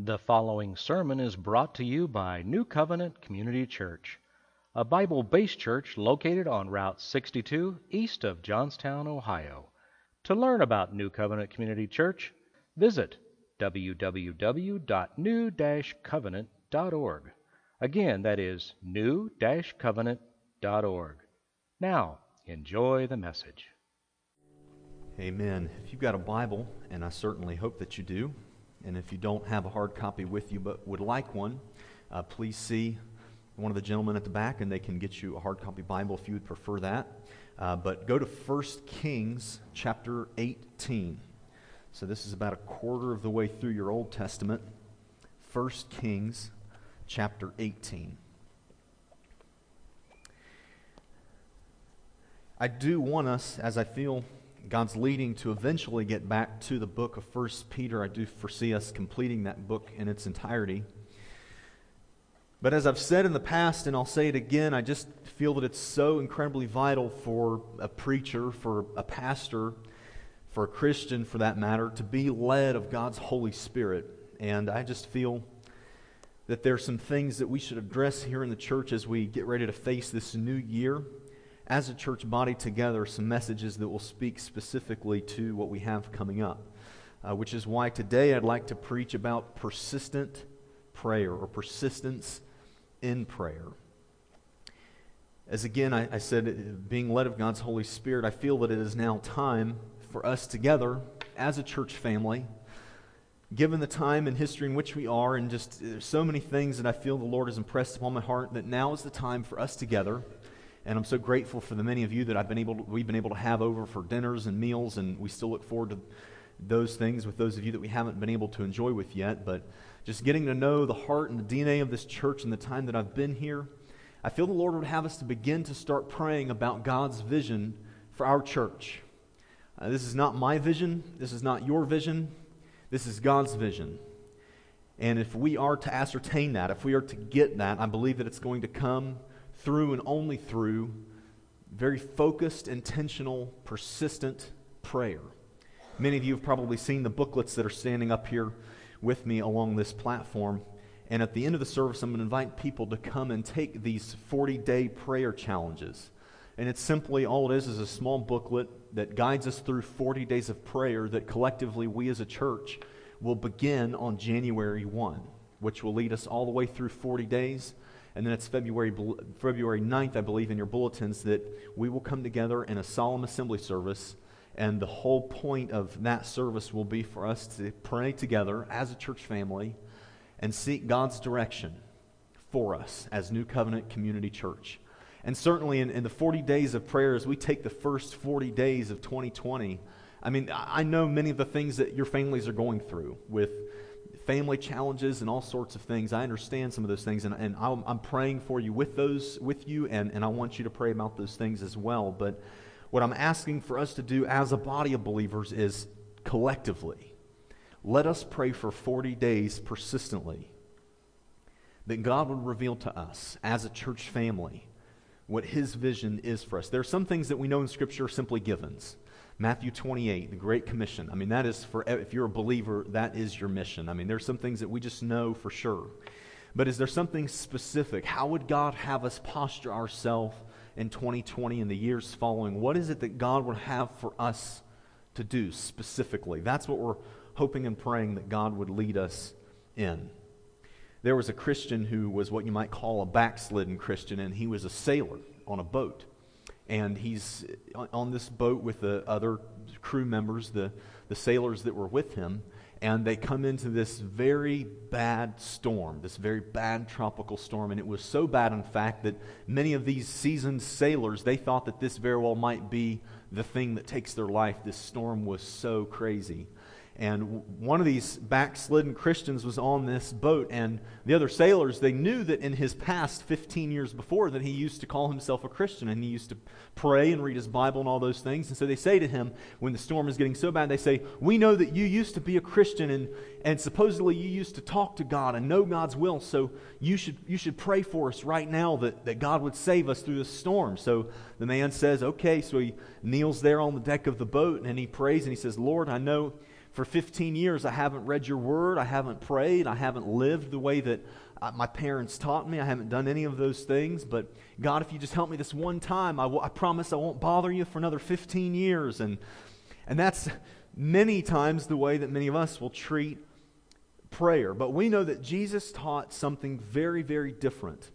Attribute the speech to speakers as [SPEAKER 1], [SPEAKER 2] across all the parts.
[SPEAKER 1] The following sermon is brought to you by New Covenant Community Church, a Bible based church located on Route 62 east of Johnstown, Ohio. To learn about New Covenant Community Church, visit www.new covenant.org. Again, that is new covenant.org. Now, enjoy the message.
[SPEAKER 2] Amen. If you've got a Bible, and I certainly hope that you do, and if you don't have a hard copy with you but would like one, uh, please see one of the gentlemen at the back and they can get you a hard copy Bible if you would prefer that. Uh, but go to 1 Kings chapter 18. So this is about a quarter of the way through your Old Testament. 1 Kings chapter 18. I do want us, as I feel God's leading to eventually get back to the book of First Peter. I do foresee us completing that book in its entirety. But as I've said in the past, and I'll say it again, I just feel that it's so incredibly vital for a preacher, for a pastor, for a Christian for that matter, to be led of God's Holy Spirit. And I just feel that there are some things that we should address here in the church as we get ready to face this new year as a church body together some messages that will speak specifically to what we have coming up, uh, which is why today I'd like to preach about persistent prayer or persistence in prayer. As again, I, I said, being led of God's Holy Spirit, I feel that it is now time for us together as a church family given the time and history in which we are, and just uh, so many things that I feel the Lord has impressed upon my heart, that now is the time for us together and I'm so grateful for the many of you that I've been able to, we've been able to have over for dinners and meals, and we still look forward to those things with those of you that we haven't been able to enjoy with yet. But just getting to know the heart and the DNA of this church in the time that I've been here, I feel the Lord would have us to begin to start praying about God's vision for our church. Uh, this is not my vision. This is not your vision. This is God's vision. And if we are to ascertain that, if we are to get that, I believe that it's going to come through and only through very focused, intentional, persistent prayer. Many of you have probably seen the booklets that are standing up here with me along this platform. And at the end of the service, I'm going to invite people to come and take these 40 day prayer challenges. And it's simply all it is is a small booklet that guides us through 40 days of prayer that collectively we as a church will begin on January 1, which will lead us all the way through 40 days and then it's February, February 9th, I believe, in your bulletins that we will come together in a solemn assembly service. And the whole point of that service will be for us to pray together as a church family and seek God's direction for us as New Covenant Community Church. And certainly in, in the 40 days of prayer, as we take the first 40 days of 2020, I mean, I know many of the things that your families are going through with family challenges and all sorts of things. I understand some of those things, and, and I'm, I'm praying for you with those with you, and, and I want you to pray about those things as well. But what I'm asking for us to do as a body of believers is collectively, let us pray for 40 days persistently that God would reveal to us as a church family what His vision is for us. There are some things that we know in Scripture are simply givens. Matthew 28, the Great Commission. I mean, that is for, if you're a believer, that is your mission. I mean, there's some things that we just know for sure. But is there something specific? How would God have us posture ourselves in 2020 and the years following? What is it that God would have for us to do specifically? That's what we're hoping and praying that God would lead us in. There was a Christian who was what you might call a backslidden Christian, and he was a sailor on a boat and he's on this boat with the other crew members, the, the sailors that were with him, and they come into this very bad storm, this very bad tropical storm. And it was so bad, in fact, that many of these seasoned sailors, they thought that this very well might be the thing that takes their life. This storm was so crazy. And one of these backslidden Christians was on this boat, and the other sailors, they knew that in his past, 15 years before, that he used to call himself a Christian, and he used to pray and read his Bible and all those things. And so they say to him, when the storm is getting so bad, they say, We know that you used to be a Christian, and, and supposedly you used to talk to God and know God's will, so you should, you should pray for us right now that, that God would save us through this storm. So the man says, Okay, so he kneels there on the deck of the boat, and he prays, and he says, Lord, I know For 15 years, I haven't read your word, I haven't prayed, I haven't lived the way that uh, my parents taught me, I haven't done any of those things. But God, if you just help me this one time, I, w- I promise I won't bother you for another 15 years. And, and that's many times the way that many of us will treat prayer. But we know that Jesus taught something very, very different.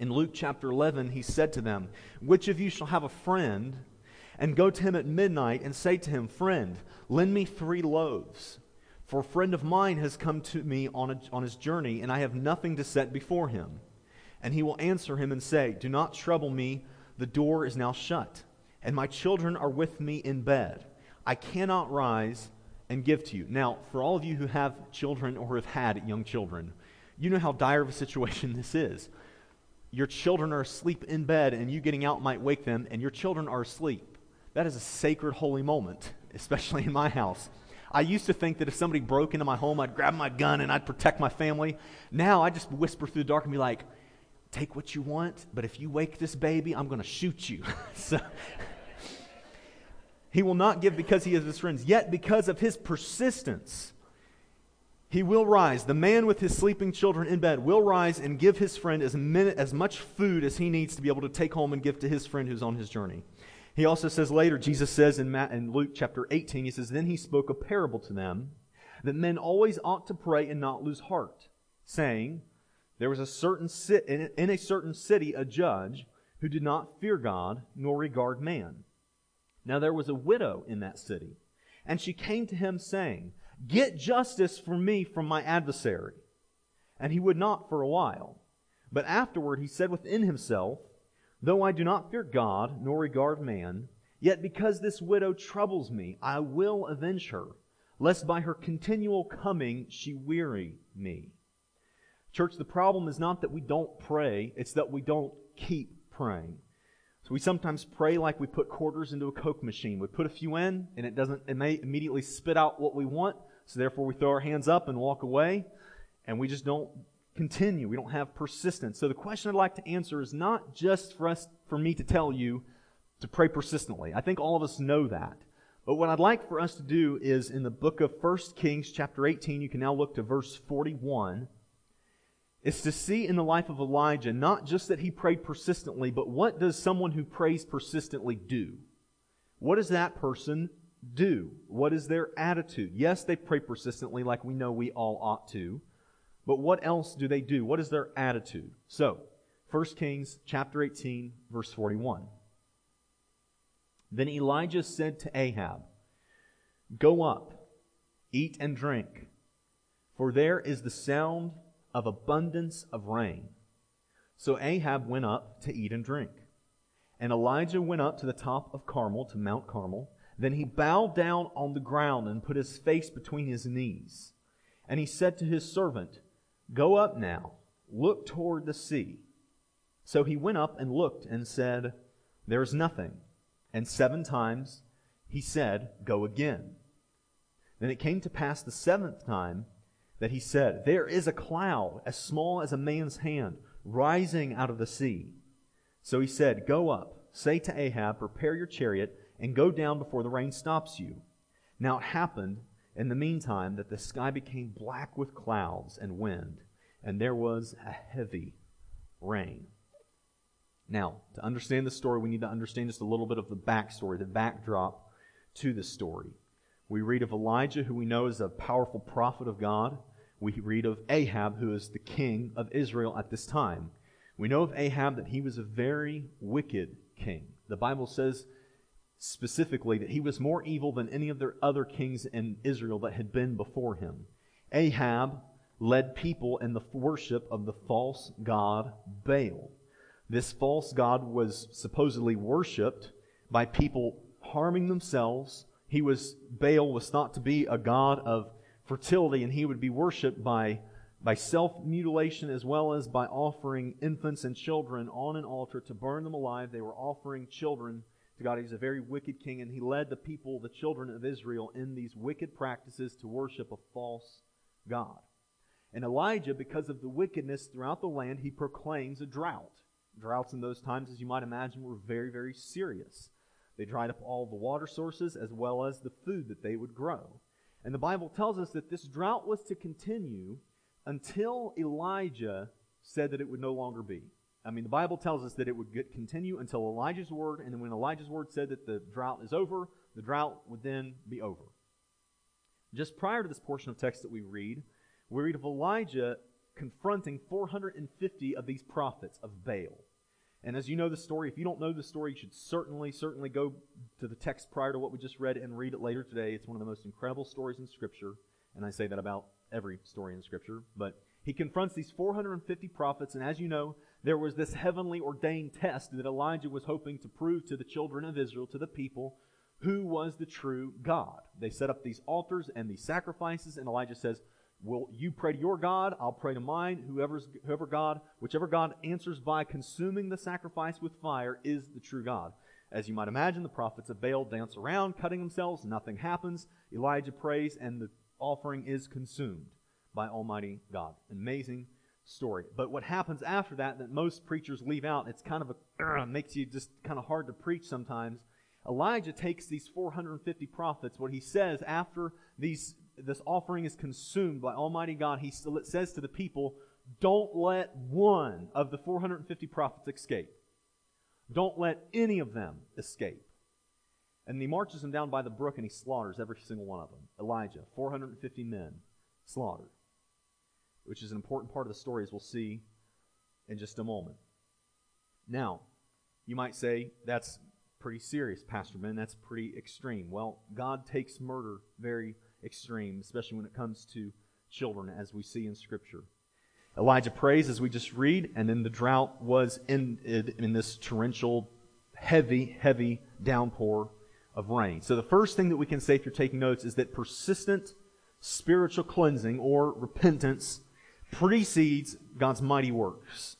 [SPEAKER 2] In Luke chapter 11, he said to them, Which of you shall have a friend and go to him at midnight and say to him, Friend, lend me three loaves? For a friend of mine has come to me on, a, on his journey, and I have nothing to set before him. And he will answer him and say, Do not trouble me, the door is now shut, and my children are with me in bed. I cannot rise and give to you. Now, for all of you who have children or have had young children, you know how dire of a situation this is your children are asleep in bed and you getting out might wake them, and your children are asleep. That is a sacred, holy moment, especially in my house. I used to think that if somebody broke into my home, I'd grab my gun and I'd protect my family. Now I just whisper through the dark and be like, take what you want, but if you wake this baby, I'm going to shoot you. so, he will not give because he is his friends, yet because of his persistence he will rise. The man with his sleeping children in bed will rise and give his friend as, minute, as much food as he needs to be able to take home and give to his friend who's on his journey. He also says later, Jesus says in, Matt, in Luke chapter 18, he says, Then he spoke a parable to them that men always ought to pray and not lose heart, saying, There was a certain sit, in a certain city a judge who did not fear God nor regard man. Now there was a widow in that city, and she came to him saying, Get justice for me from my adversary. And he would not for a while. But afterward he said within himself, Though I do not fear God, nor regard man, yet because this widow troubles me, I will avenge her, lest by her continual coming she weary me. Church, the problem is not that we don't pray, it's that we don't keep praying. So we sometimes pray like we put quarters into a Coke machine. We put a few in, and it doesn't, it may immediately spit out what we want, so therefore, we throw our hands up and walk away, and we just don't continue. We don't have persistence. So the question I'd like to answer is not just for us, for me to tell you to pray persistently. I think all of us know that. But what I'd like for us to do is in the book of 1 Kings, chapter 18, you can now look to verse 41, is to see in the life of Elijah not just that he prayed persistently, but what does someone who prays persistently do? What does that person do? What is their attitude? Yes, they pray persistently like we know we all ought to, but what else do they do? What is their attitude? So, 1 Kings chapter 18 verse 41. Then Elijah said to Ahab, Go up, eat and drink, for there is the sound of abundance of rain. So Ahab went up to eat and drink. And Elijah went up to the top of Carmel, to Mount Carmel, then he bowed down on the ground and put his face between his knees. And he said to his servant, Go up now, look toward the sea. So he went up and looked and said, There is nothing. And seven times he said, Go again. Then it came to pass the seventh time that he said, There is a cloud as small as a man's hand rising out of the sea. So he said, Go up, say to Ahab, Prepare your chariot and go down before the rain stops you. Now it happened in the meantime that the sky became black with clouds and wind, and there was a heavy rain. Now, to understand the story, we need to understand just a little bit of the backstory, the backdrop to the story. We read of Elijah, who we know is a powerful prophet of God. We read of Ahab, who is the king of Israel at this time. We know of Ahab that he was a very wicked king. The Bible says specifically that he was more evil than any of the other kings in Israel that had been before him. Ahab led people in the worship of the false god Baal. This false god was supposedly worshipped by people harming themselves. He was Baal was thought to be a god of fertility and he would be worshipped by by self-mutilation as well as by offering infants and children on an altar to burn them alive. They were offering children to God. He's a very wicked king, and he led the people, the children of Israel, in these wicked practices to worship a false God. And Elijah, because of the wickedness throughout the land, he proclaims a drought. Droughts in those times, as you might imagine, were very, very serious. They dried up all the water sources as well as the food that they would grow. And the Bible tells us that this drought was to continue until Elijah said that it would no longer be. I mean, the Bible tells us that it would get, continue until Elijah's word, and then when Elijah's word said that the drought is over, the drought would then be over. Just prior to this portion of text that we read, we read of Elijah confronting 450 of these prophets of Baal. And as you know the story, if you don't know the story, you should certainly, certainly go to the text prior to what we just read and read it later today. It's one of the most incredible stories in Scripture. And I say that about every story in Scripture. But he confronts these 450 prophets, and as you know, there was this heavenly ordained test that Elijah was hoping to prove to the children of Israel, to the people, who was the true God. They set up these altars and these sacrifices, and Elijah says, Will you pray to your God? I'll pray to mine. Whoever's, whoever God, whichever God answers by consuming the sacrifice with fire is the true God. As you might imagine, the prophets of Baal dance around, cutting themselves. Nothing happens. Elijah prays, and the offering is consumed by Almighty God. Amazing story. But what happens after that, that most preachers leave out, it's kind of a, uh, makes you just kind of hard to preach sometimes. Elijah takes these 450 prophets, what he says after these this offering is consumed by Almighty God, he says to the people, Don't let one of the 450 prophets escape. Don't let any of them escape. And he marches them down by the brook and he slaughters every single one of them. Elijah, 450 men slaughtered, which is an important part of the story as we'll see in just a moment. Now, you might say, that's pretty serious, Pastor Ben. That's pretty extreme. Well, God takes murder very extreme, especially when it comes to children, as we see in Scripture. Elijah prays, as we just read, and then the drought was ended in this torrential, heavy, heavy downpour of rain. So the first thing that we can say if you're taking notes is that persistent spiritual cleansing or repentance precedes God's mighty works.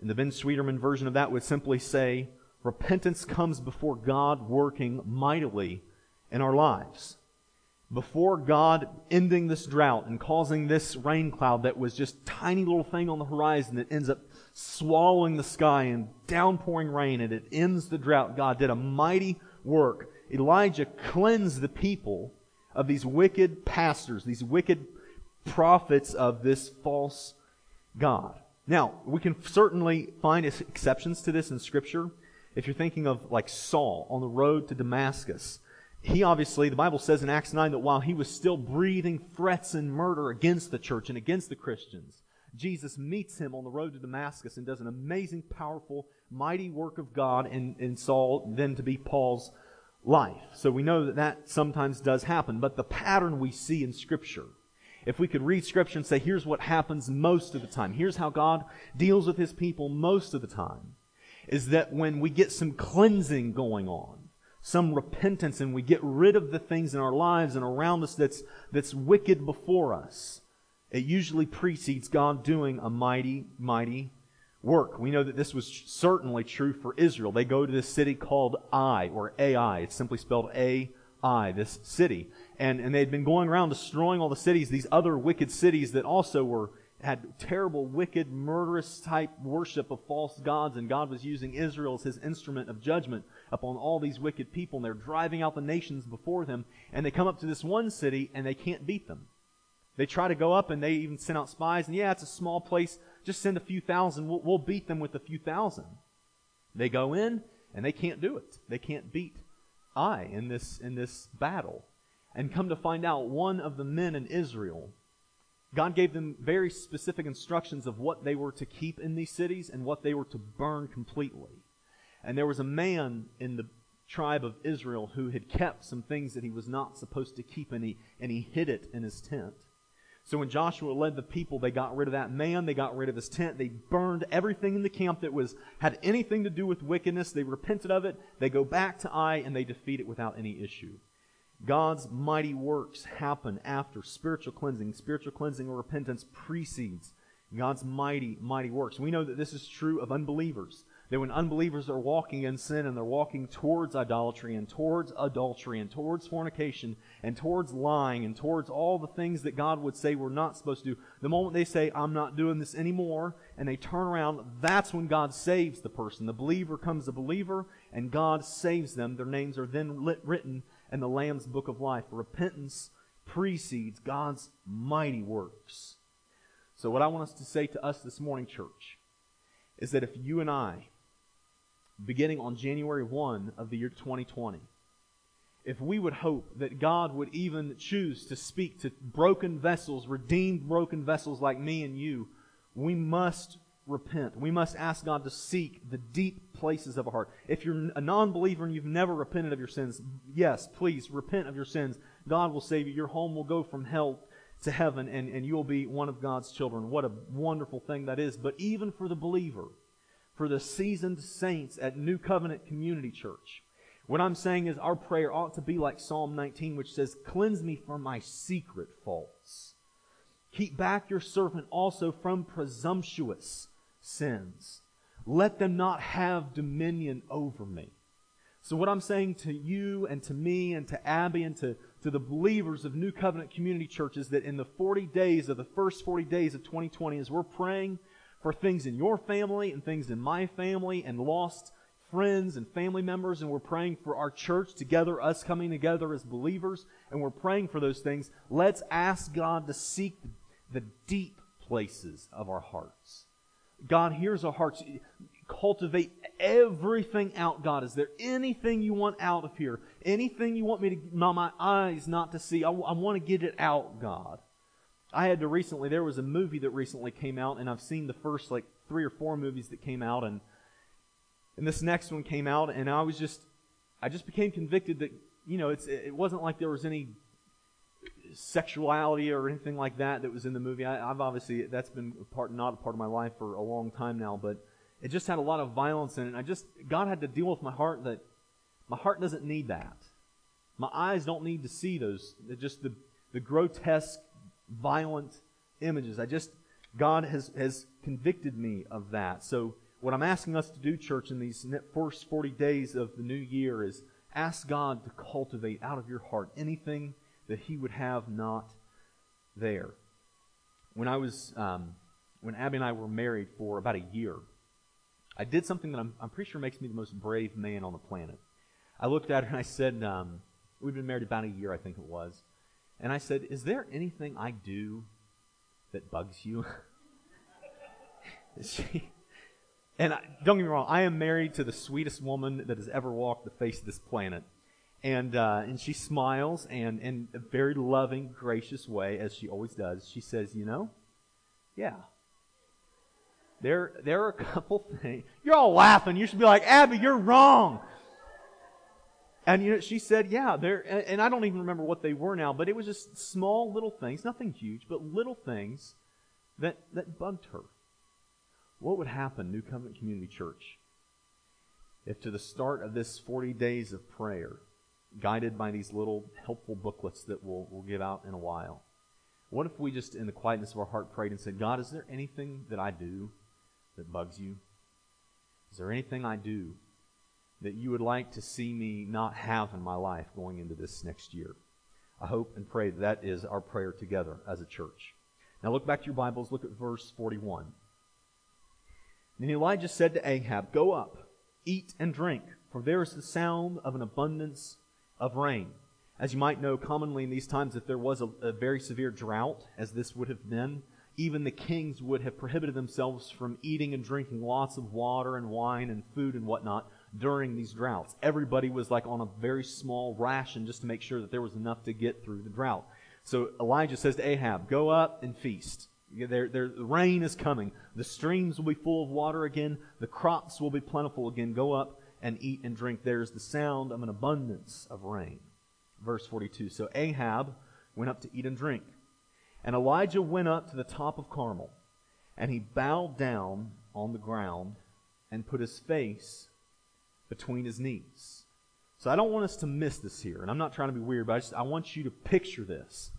[SPEAKER 2] And the Ben Sweeterman version of that would simply say, repentance comes before God working mightily in our lives before God ending this drought and causing this rain cloud that was just tiny little thing on the horizon that ends up swallowing the sky and downpouring rain and it ends the drought, God did a mighty work. Elijah cleansed the people of these wicked pastors, these wicked prophets of this false God. Now, we can certainly find exceptions to this in Scripture. If you're thinking of like Saul on the road to Damascus, he obviously, the Bible says in Acts 9 that while he was still breathing threats and murder against the church and against the Christians, Jesus meets him on the road to Damascus and does an amazing, powerful, mighty work of God in, in Saul, then to be Paul's life. So we know that that sometimes does happen. But the pattern we see in Scripture, if we could read Scripture and say, here's what happens most of the time, here's how God deals with his people most of the time, is that when we get some cleansing going on, some repentance and we get rid of the things in our lives and around us that's, that's wicked before us, it usually precedes God doing a mighty, mighty work. We know that this was certainly true for Israel. They go to this city called Ai, or Ai. It's simply spelled A-I, this city. And, and they had been going around destroying all the cities, these other wicked cities that also were had terrible, wicked, murderous type worship of false gods, and God was using Israel as his instrument of judgment upon all these wicked people, and they're driving out the nations before them, and they come up to this one city, and they can't beat them. They try to go up, and they even send out spies, and yeah, it's a small place, just send a few thousand, we'll, we'll beat them with a few thousand. They go in, and they can't do it. They can't beat Ai in this, in this battle. And come to find out, one of the men in Israel God gave them very specific instructions of what they were to keep in these cities and what they were to burn completely. And there was a man in the tribe of Israel who had kept some things that he was not supposed to keep, and he, and he hid it in his tent. So when Joshua led the people, they got rid of that man, they got rid of his tent, they burned everything in the camp that was had anything to do with wickedness, they repented of it, they go back to Ai and they defeat it without any issue. God's mighty works happen after spiritual cleansing. Spiritual cleansing or repentance precedes God's mighty, mighty works. We know that this is true of unbelievers. That when unbelievers are walking in sin and they're walking towards idolatry and towards adultery and towards fornication and towards lying and towards all the things that God would say we're not supposed to do, the moment they say, I'm not doing this anymore, and they turn around, that's when God saves the person. The believer comes a believer and God saves them. Their names are then written and the Lamb's book of life. Repentance precedes God's mighty works. So, what I want us to say to us this morning, church, is that if you and I, beginning on January 1 of the year 2020, if we would hope that God would even choose to speak to broken vessels, redeemed broken vessels like me and you, we must repent. We must ask God to seek the deep places of our heart. If you're a non believer and you've never repented of your sins, yes, please repent of your sins. God will save you. Your home will go from hell to heaven and, and you'll be one of God's children. What a wonderful thing that is. But even for the believer, for the seasoned saints at New Covenant Community Church, what I'm saying is our prayer ought to be like Psalm 19, which says, Cleanse me from my secret faults. Keep back your servant also from presumptuous sins. Let them not have dominion over me. So, what I'm saying to you and to me and to Abby and to, to the believers of New Covenant Community Church is that in the 40 days of the first 40 days of 2020, as we're praying for things in your family and things in my family and lost friends and family members, and we're praying for our church together, us coming together as believers, and we're praying for those things, let's ask God to seek the deep places of our hearts. God hears our hearts. Cultivate everything out, God. Is there anything you want out of here? Anything you want me to, my eyes not to see? I, I want to get it out, God. I had to recently, there was a movie that recently came out, and I've seen the first like three or four movies that came out, and and this next one came out, and I was just, I just became convicted that, you know, it's, it wasn't like there was any sexuality or anything like that that was in the movie. I, have obviously, that's been a part, not a part of my life for a long time now, but it just had a lot of violence in it. And I just, God had to deal with my heart that my heart doesn't need that. My eyes don't need to see those, just the, the grotesque, violent images. I just, God has, has convicted me of that. So, what I'm asking us to do, church, in these first 40 days of the new year is ask God to cultivate out of your heart anything that He would have not there. When I was, um, when Abby and I were married for about a year, I did something that I'm, I'm pretty sure makes me the most brave man on the planet. I looked at her and I said, um, we've been married about a year, I think it was. And I said, Is there anything I do that bugs you? she, and I, don't get me wrong, I am married to the sweetest woman that has ever walked the face of this planet. And, uh, and she smiles and in a very loving, gracious way, as she always does. She says, You know, yeah. There, there are a couple things. You're all laughing. You should be like, Abby, you're wrong. And you know, she said, yeah, there, and, and I don't even remember what they were now, but it was just small little things, nothing huge, but little things that, that bugged her. What would happen, New Covenant Community Church, if to the start of this 40 days of prayer, guided by these little helpful booklets that we'll, we'll give out in a while, what if we just, in the quietness of our heart, prayed and said, God, is there anything that I do that bugs you? Is there anything I do that you would like to see me not have in my life going into this next year? I hope and pray that, that is our prayer together as a church. Now look back to your Bibles, look at verse 41. Then Elijah said to Ahab, Go up, eat and drink, for there is the sound of an abundance of rain. As you might know, commonly in these times, if there was a, a, very severe drought, as this would have been, even the kings would have prohibited themselves from eating and drinking lots of water and wine and food and whatnot during these droughts. Everybody was like on a very small ration just to make sure that there was enough to get through the drought. So Elijah says to Ahab, Go up and feast. There, there, the rain is coming. The streams will be full of water again. The crops will be plentiful again. Go up and eat and drink. There's the sound of an abundance of rain. Verse 42. So Ahab went up to eat and drink. And Elijah went up to the top of Carmel, and he bowed down on the ground and put his face between his knees. So I don't want us to miss this here, and I'm not trying to be weird, but I, just, I want you to picture this.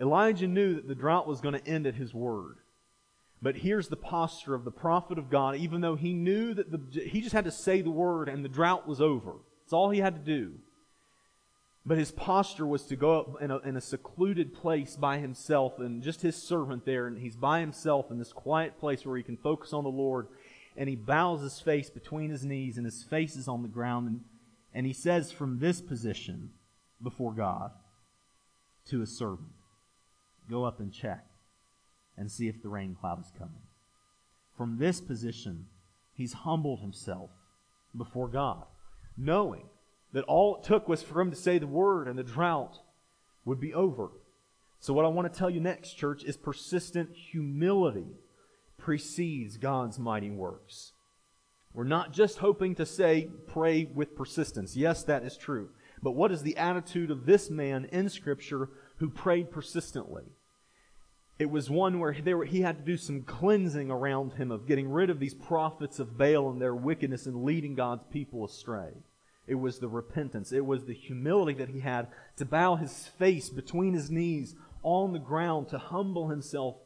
[SPEAKER 2] Elijah knew that the drought was going to end at his word. But here's the posture of the prophet of God, even though he knew that the, he just had to say the word and the drought was over. That's all he had to do. But his posture was to go up in a, in a secluded place by himself and just his servant there, and he's by himself in this quiet place where he can focus on the Lord. And he bows his face between his knees, and his face is on the ground. And, and he says from this position, before God to his servant, Go up and check and see if the rain cloud is coming. From this position, he's humbled himself before God, knowing that all it took was for him to say the word and the drought would be over. So, what I want to tell you next, church, is persistent humility precedes God's mighty works. We're not just hoping to say, pray with persistence. Yes, that is true. But what is the attitude of this man in Scripture who prayed persistently? It was one where were, he had to do some cleansing around him of getting rid of these prophets of Baal and their wickedness and leading God's people astray. It was the repentance. It was the humility that he had to bow his face between his knees on the ground to humble himself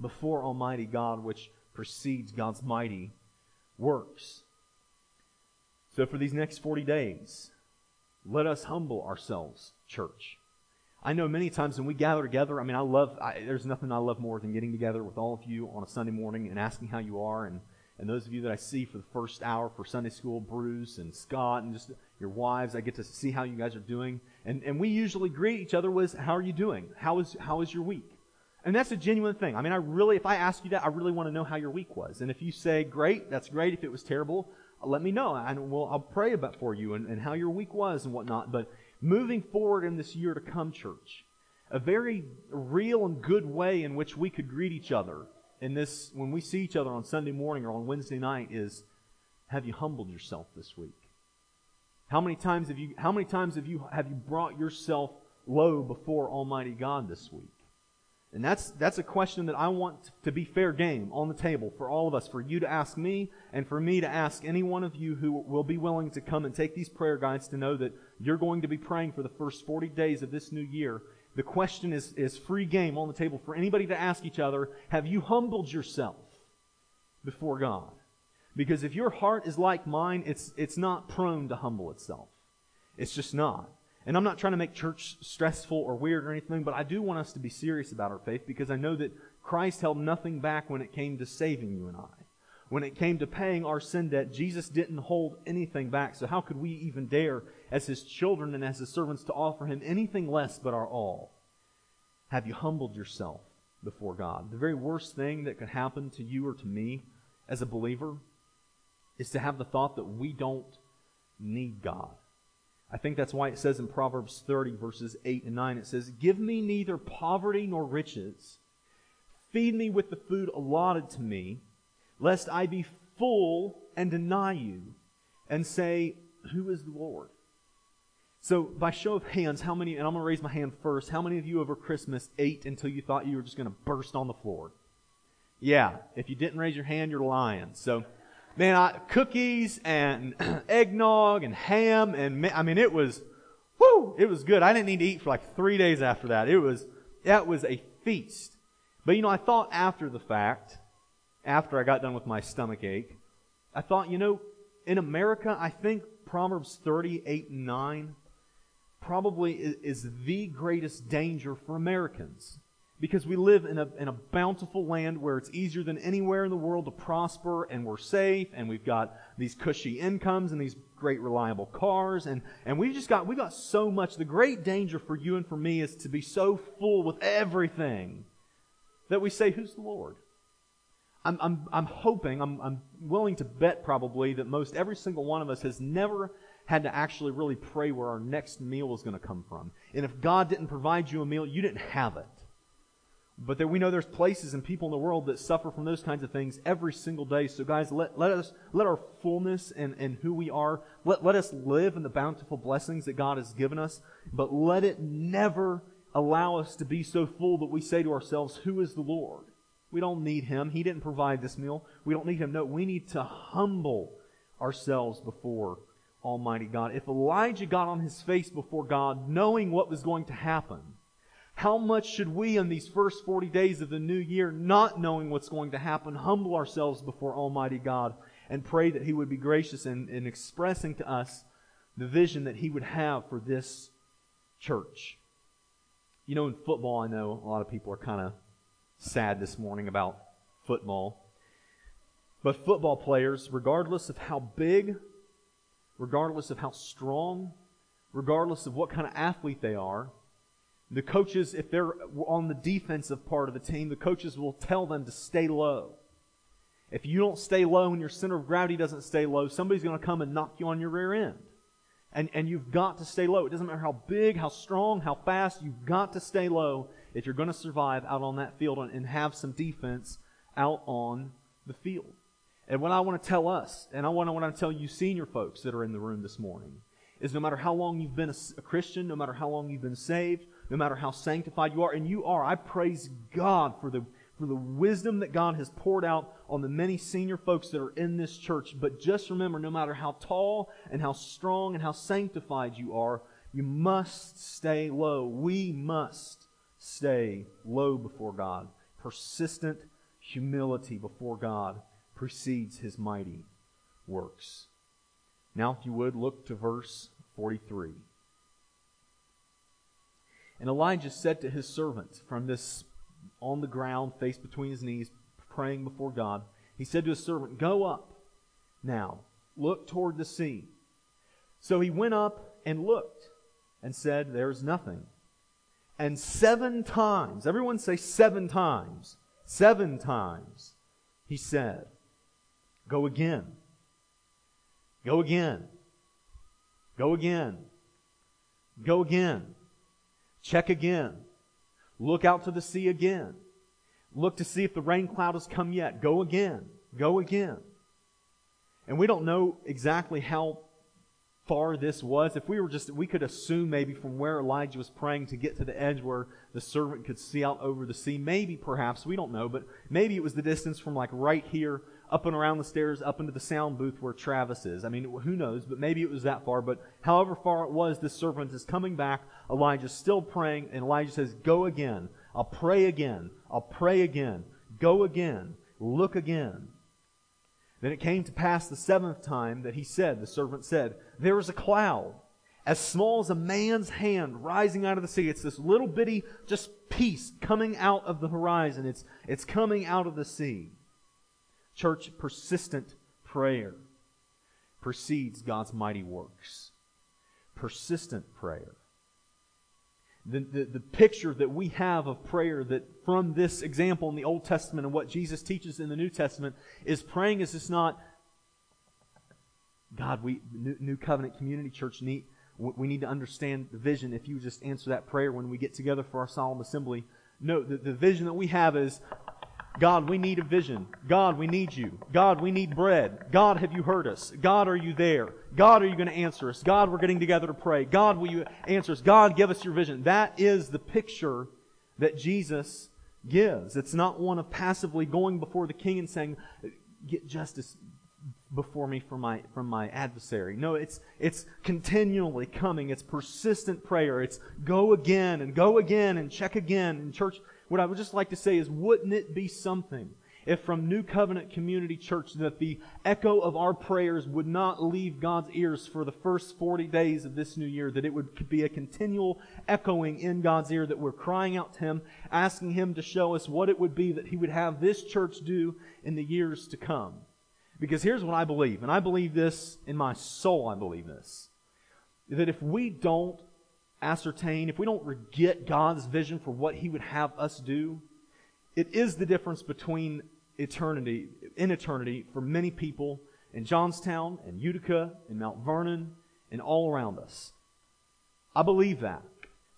[SPEAKER 2] before Almighty God, which precedes God's mighty works. So, for these next 40 days, let us humble ourselves, church. I know many times when we gather together, I mean, I love, I, there's nothing I love more than getting together with all of you on a Sunday morning and asking how you are. And, and those of you that I see for the first hour for Sunday school, Bruce and Scott and just your wives, I get to see how you guys are doing. And, and we usually greet each other with, How are you doing? How is, how is your week? And that's a genuine thing. I mean, I really, if I ask you that, I really want to know how your week was. And if you say, great, that's great. If it was terrible, let me know. And we'll, I'll pray about for you and, and how your week was and whatnot. But moving forward in this year to come, church, a very real and good way in which we could greet each other in this, when we see each other on Sunday morning or on Wednesday night is, have you humbled yourself this week? How many times have you, how many times have you, have you brought yourself low before Almighty God this week? And that's, that's a question that I want to be fair game on the table for all of us, for you to ask me and for me to ask any one of you who will be willing to come and take these prayer guides to know that you're going to be praying for the first 40 days of this new year. The question is, is free game on the table for anybody to ask each other, have you humbled yourself before God? Because if your heart is like mine, it's, it's not prone to humble itself. It's just not. And I'm not trying to make church stressful or weird or anything, but I do want us to be serious about our faith because I know that Christ held nothing back when it came to saving you and I. When it came to paying our sin debt, Jesus didn't hold anything back. So how could we even dare, as his children and as his servants, to offer him anything less but our all? Have you humbled yourself before God? The very worst thing that could happen to you or to me as a believer is to have the thought that we don't need God. I think that's why it says in Proverbs 30, verses 8 and 9, it says, Give me neither poverty nor riches. Feed me with the food allotted to me, lest I be full and deny you, and say, Who is the Lord? So, by show of hands, how many, and I'm going to raise my hand first, how many of you over Christmas ate until you thought you were just going to burst on the floor? Yeah, if you didn't raise your hand, you're lying. So, man, I, cookies and eggnog and ham and I mean it was, whoo, it was good. I didn't need to eat for like three days after that. It was, that was a feast. But you know, I thought after the fact, after I got done with my stomach ache, I thought, you know, in America, I think Proverbs 38 and 9 probably is, is the greatest danger for Americans because we live in a, in a bountiful land where it's easier than anywhere in the world to prosper and we're safe and we've got these cushy incomes and these great reliable cars and, and we've just got we've got so much. The great danger for you and for me is to be so full with everything that we say who's the lord? I'm, I'm, I'm hoping I'm, I'm willing to bet probably that most every single one of us has never had to actually really pray where our next meal was going to come from. And if god didn't provide you a meal you didn't have it but that we know there's places and people in the world that suffer from those kinds of things every single day. So guys, let, let us, let our fullness and, and who we are, let, let us live in the bountiful blessings that God has given us, but let it never allow us to be so full that we say to ourselves, who is the Lord? We don't need Him. He didn't provide this meal. We don't need Him. No, we need to humble ourselves before Almighty God. If Elijah got on his face before God knowing what was going to happen, how much should we, in these first 40 days of the new year, not knowing what's going to happen, humble ourselves before Almighty God and pray that He would be gracious in, in expressing to us the vision that He would have for this church? You know, in football, I know a lot of people are kind of sad this morning about football. But football players, regardless of how big, regardless of how strong, regardless of what kind of athlete they are, the coaches, if they're on the defensive part of the team, the coaches will tell them to stay low. If you don't stay low and your center of gravity doesn't stay low, somebody's going to come and knock you on your rear end. And, and you've got to stay low. It doesn't matter how big, how strong, how fast, you've got to stay low if you're going to survive out on that field and have some defense out on the field. And what I want to tell us, and I want to, want to tell you senior folks that are in the room this morning, is no matter how long you've been a, a Christian, no matter how long you've been saved, no matter how sanctified you are, and you are, I praise God for the, for the wisdom that God has poured out on the many senior folks that are in this church. But just remember, no matter how tall and how strong and how sanctified you are, you must stay low. We must stay low before God. Persistent humility before God precedes his mighty works. Now, if you would, look to verse 43. And Elijah said to his servant from this on the ground, face between his knees, praying before God, he said to his servant, Go up now, look toward the sea. So he went up and looked and said, There's nothing. And seven times, everyone say seven times, seven times, he said, Go again. Go again. Go again. Go again. Check again. Look out to the sea again. Look to see if the rain cloud has come yet. Go again. Go again. And we don't know exactly how far this was. If we were just, we could assume maybe from where Elijah was praying to get to the edge where the servant could see out over the sea. Maybe, perhaps, we don't know, but maybe it was the distance from like right here up and around the stairs, up into the sound booth where Travis is. I mean, who knows, but maybe it was that far. But however far it was, this servant is coming back. Elijah's still praying, and Elijah says, Go again. I'll pray again. I'll pray again. Go again. Look again. Then it came to pass the seventh time that he said, the servant said, There is a cloud as small as a man's hand rising out of the sea. It's this little bitty just piece coming out of the horizon. It's, it's coming out of the sea. Church, persistent prayer precedes God's mighty works. Persistent prayer. The, the, the, picture that we have of prayer that from this example in the Old Testament and what Jesus teaches in the New Testament is praying is just not God, we New, New Covenant Community Church need we need to understand the vision. If you just answer that prayer when we get together for our solemn assembly, no, the, the vision that we have is God, we need a vision. God, we need you. God, we need bread. God, have you heard us? God, are you there? God, are you going to answer us? God, we're getting together to pray. God, will you answer us? God, give us your vision. That is the picture that Jesus gives. It's not one of passively going before the king and saying, get justice before me from my from my adversary. No, it's it's continually coming. It's persistent prayer. It's go again and go again and check again. In church, what I would just like to say is, wouldn't it be something if from New Covenant Community Church that the echo of our prayers would not leave God's ears for the first 40 days of this new year, that it would be a continual echoing in God's ear, that we're crying out to Him, asking Him to show us what it would be that He would have this church do in the years to come. Because here's what I believe, and I believe this in my soul, I believe this. That if we don't ascertain, if we don't get God's vision for what He would have us do, it is the difference between eternity, in eternity, for many people in Johnstown and Utica and Mount Vernon and all around us. I believe that.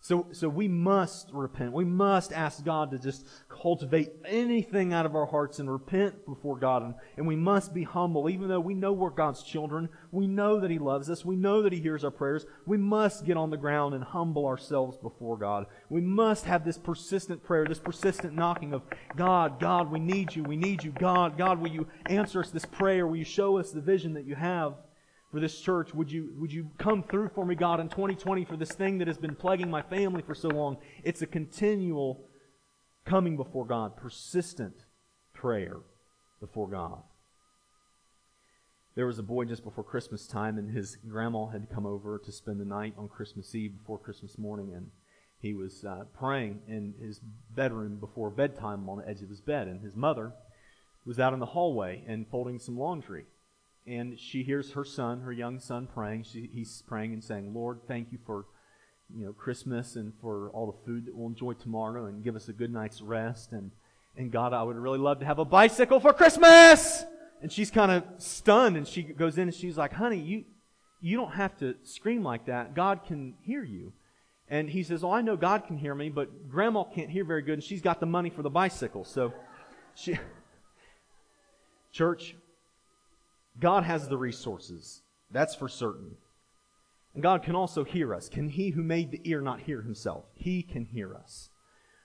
[SPEAKER 2] So, so we must repent. We must ask God to just cultivate anything out of our hearts and repent before God. And, and we must be humble, even though we know we're God's children. We know that He loves us. We know that He hears our prayers. We must get on the ground and humble ourselves before God. We must have this persistent prayer, this persistent knocking of God, God, we need you. We need you. God, God, will you answer us this prayer? Will you show us the vision that you have? For this church. Would you, would you come through for me, God, in 2020 for this thing that has been plaguing my family for so long? It's a continual coming before God, persistent prayer before God. There was a boy just before Christmas time, and his grandma had come over to spend the night on Christmas Eve before Christmas morning, and he was uh, praying in his bedroom before bedtime on the edge of his bed, and his mother was out in the hallway and folding some laundry. And she hears her son, her young son, praying. She, he's praying and saying, Lord, thank you for you know Christmas and for all the food that we'll enjoy tomorrow and give us a good night's rest. And, and God, I would really love to have a bicycle for Christmas. And she's kind of stunned and she goes in and she's like, honey, you, you don't have to scream like that. God can hear you. And he says, Oh, I know God can hear me, but grandma can't hear very good and she's got the money for the bicycle. So she, church, God has the resources. That's for certain. And God can also hear us. Can he who made the ear not hear himself? He can hear us.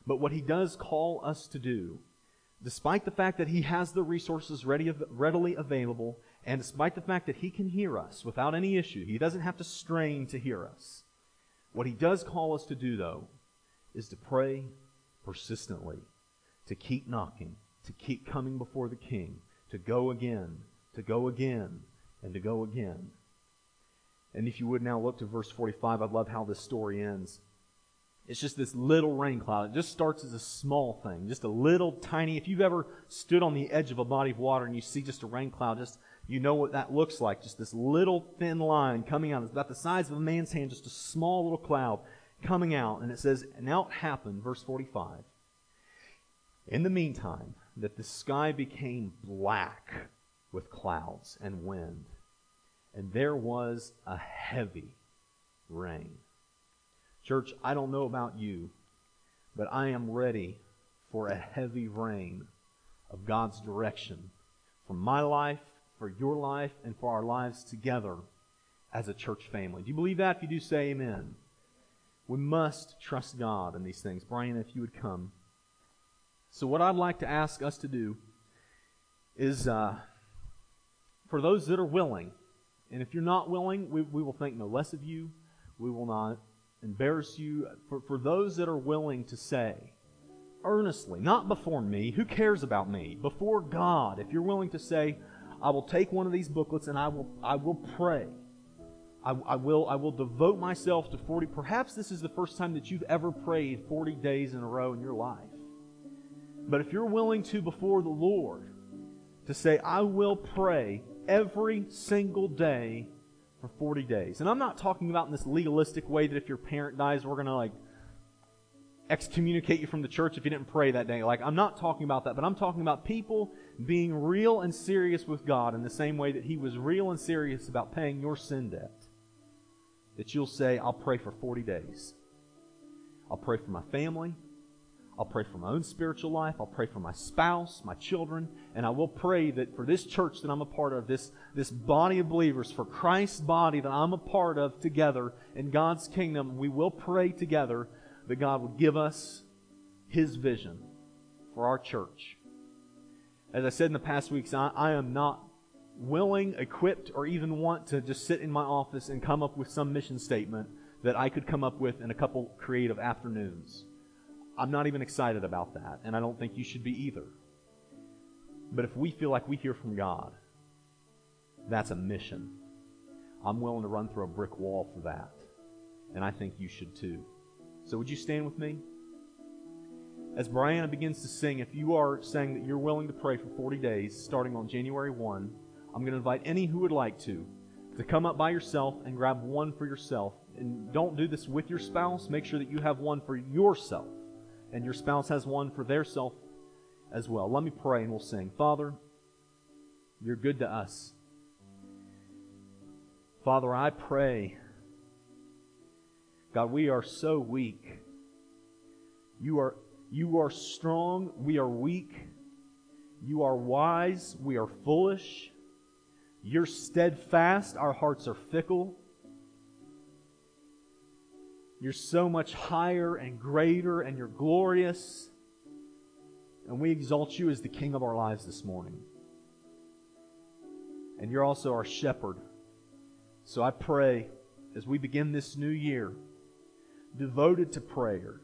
[SPEAKER 2] But what he does call us to do, despite the fact that he has the resources ready, readily available, and despite the fact that he can hear us without any issue, he doesn't have to strain to hear us. What he does call us to do, though, is to pray persistently, to keep knocking, to keep coming before the king, to go again, to go again, and to go again. And if you would now look to verse 45, I love how this story ends. It's just this little rain cloud. It just starts as a small thing, just a little tiny. If you've ever stood on the edge of a body of water and you see just a rain cloud, just you know what that looks like. Just this little thin line coming out. It's about the size of a man's hand, just a small little cloud coming out. And it says, Now it happened, verse 45. In the meantime, that the sky became black with clouds and wind and there was a heavy rain. Church, I don't know about you, but I am ready for a heavy rain of God's direction for my life, for your life, and for our lives together as a church family. Do you believe that? If you do, say amen. We must trust God in these things. Brian, if you would come. So, what I'd like to ask us to do is uh, for those that are willing, and if you're not willing, we, we will think no less of you. We will not embarrass you. For, for those that are willing to say, earnestly, not before me, who cares about me? Before God, if you're willing to say, I will take one of these booklets and I will, I will pray. I, I, will, I will devote myself to 40. Perhaps this is the first time that you've ever prayed 40 days in a row in your life. But if you're willing to, before the Lord, to say, I will pray every single day for 40 days. And I'm not talking about in this legalistic way that if your parent dies, we're going to like excommunicate you from the church if you didn't pray that day. Like, I'm not talking about that, but I'm talking about people being real and serious with God in the same way that He was real and serious about paying your sin debt. That you'll say, I'll pray for 40 days. I'll pray for my family. I'll pray for my own spiritual life. I'll pray for my spouse, my children, and I will pray that for this church that I'm a part of, this, this body of believers, for Christ's body that I'm a part of together in God's kingdom, we will pray together that God would give us His vision for our church. As I said in the past weeks, I, I am not willing, equipped, or even want to just sit in my office and come up with some mission statement that I could come up with in a couple creative afternoons. I'm not even excited about that, and I don't think you should be either. But if we feel like we hear from God, that's a mission. I'm willing to run through a brick wall for that. And I think you should too. So would you stand with me? As Brianna begins to sing, if you are saying that you're willing to pray for 40 days, starting on January 1, I'm going to invite any who would like to to come up by yourself and grab one for yourself. And don't do this with your spouse. Make sure that you have one for yourself and your spouse has one for their self as well. Let me pray and we'll sing. Father, you're good to us. Father, I pray. God, we are so weak. You are, you are strong. We are weak. You are wise. We are foolish. You're steadfast. Our hearts are fickle. You're so much higher and greater, and you're glorious. And we exalt you as the King of our lives this morning. And you're also our shepherd. So I pray as we begin this new year, devoted to prayer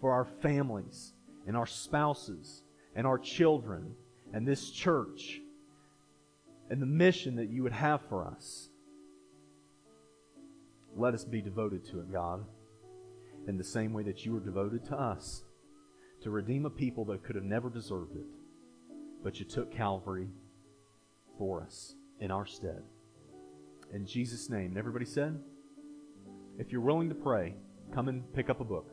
[SPEAKER 2] for our families and our spouses and our children and this church and the mission that you would have for us. Let us be devoted to it, God, in the same way that you were devoted to us to redeem a people that could have never deserved it. But you took Calvary for us. in our stead. In Jesus' name. Everybody said, if you're willing to pray, come and pick up a book.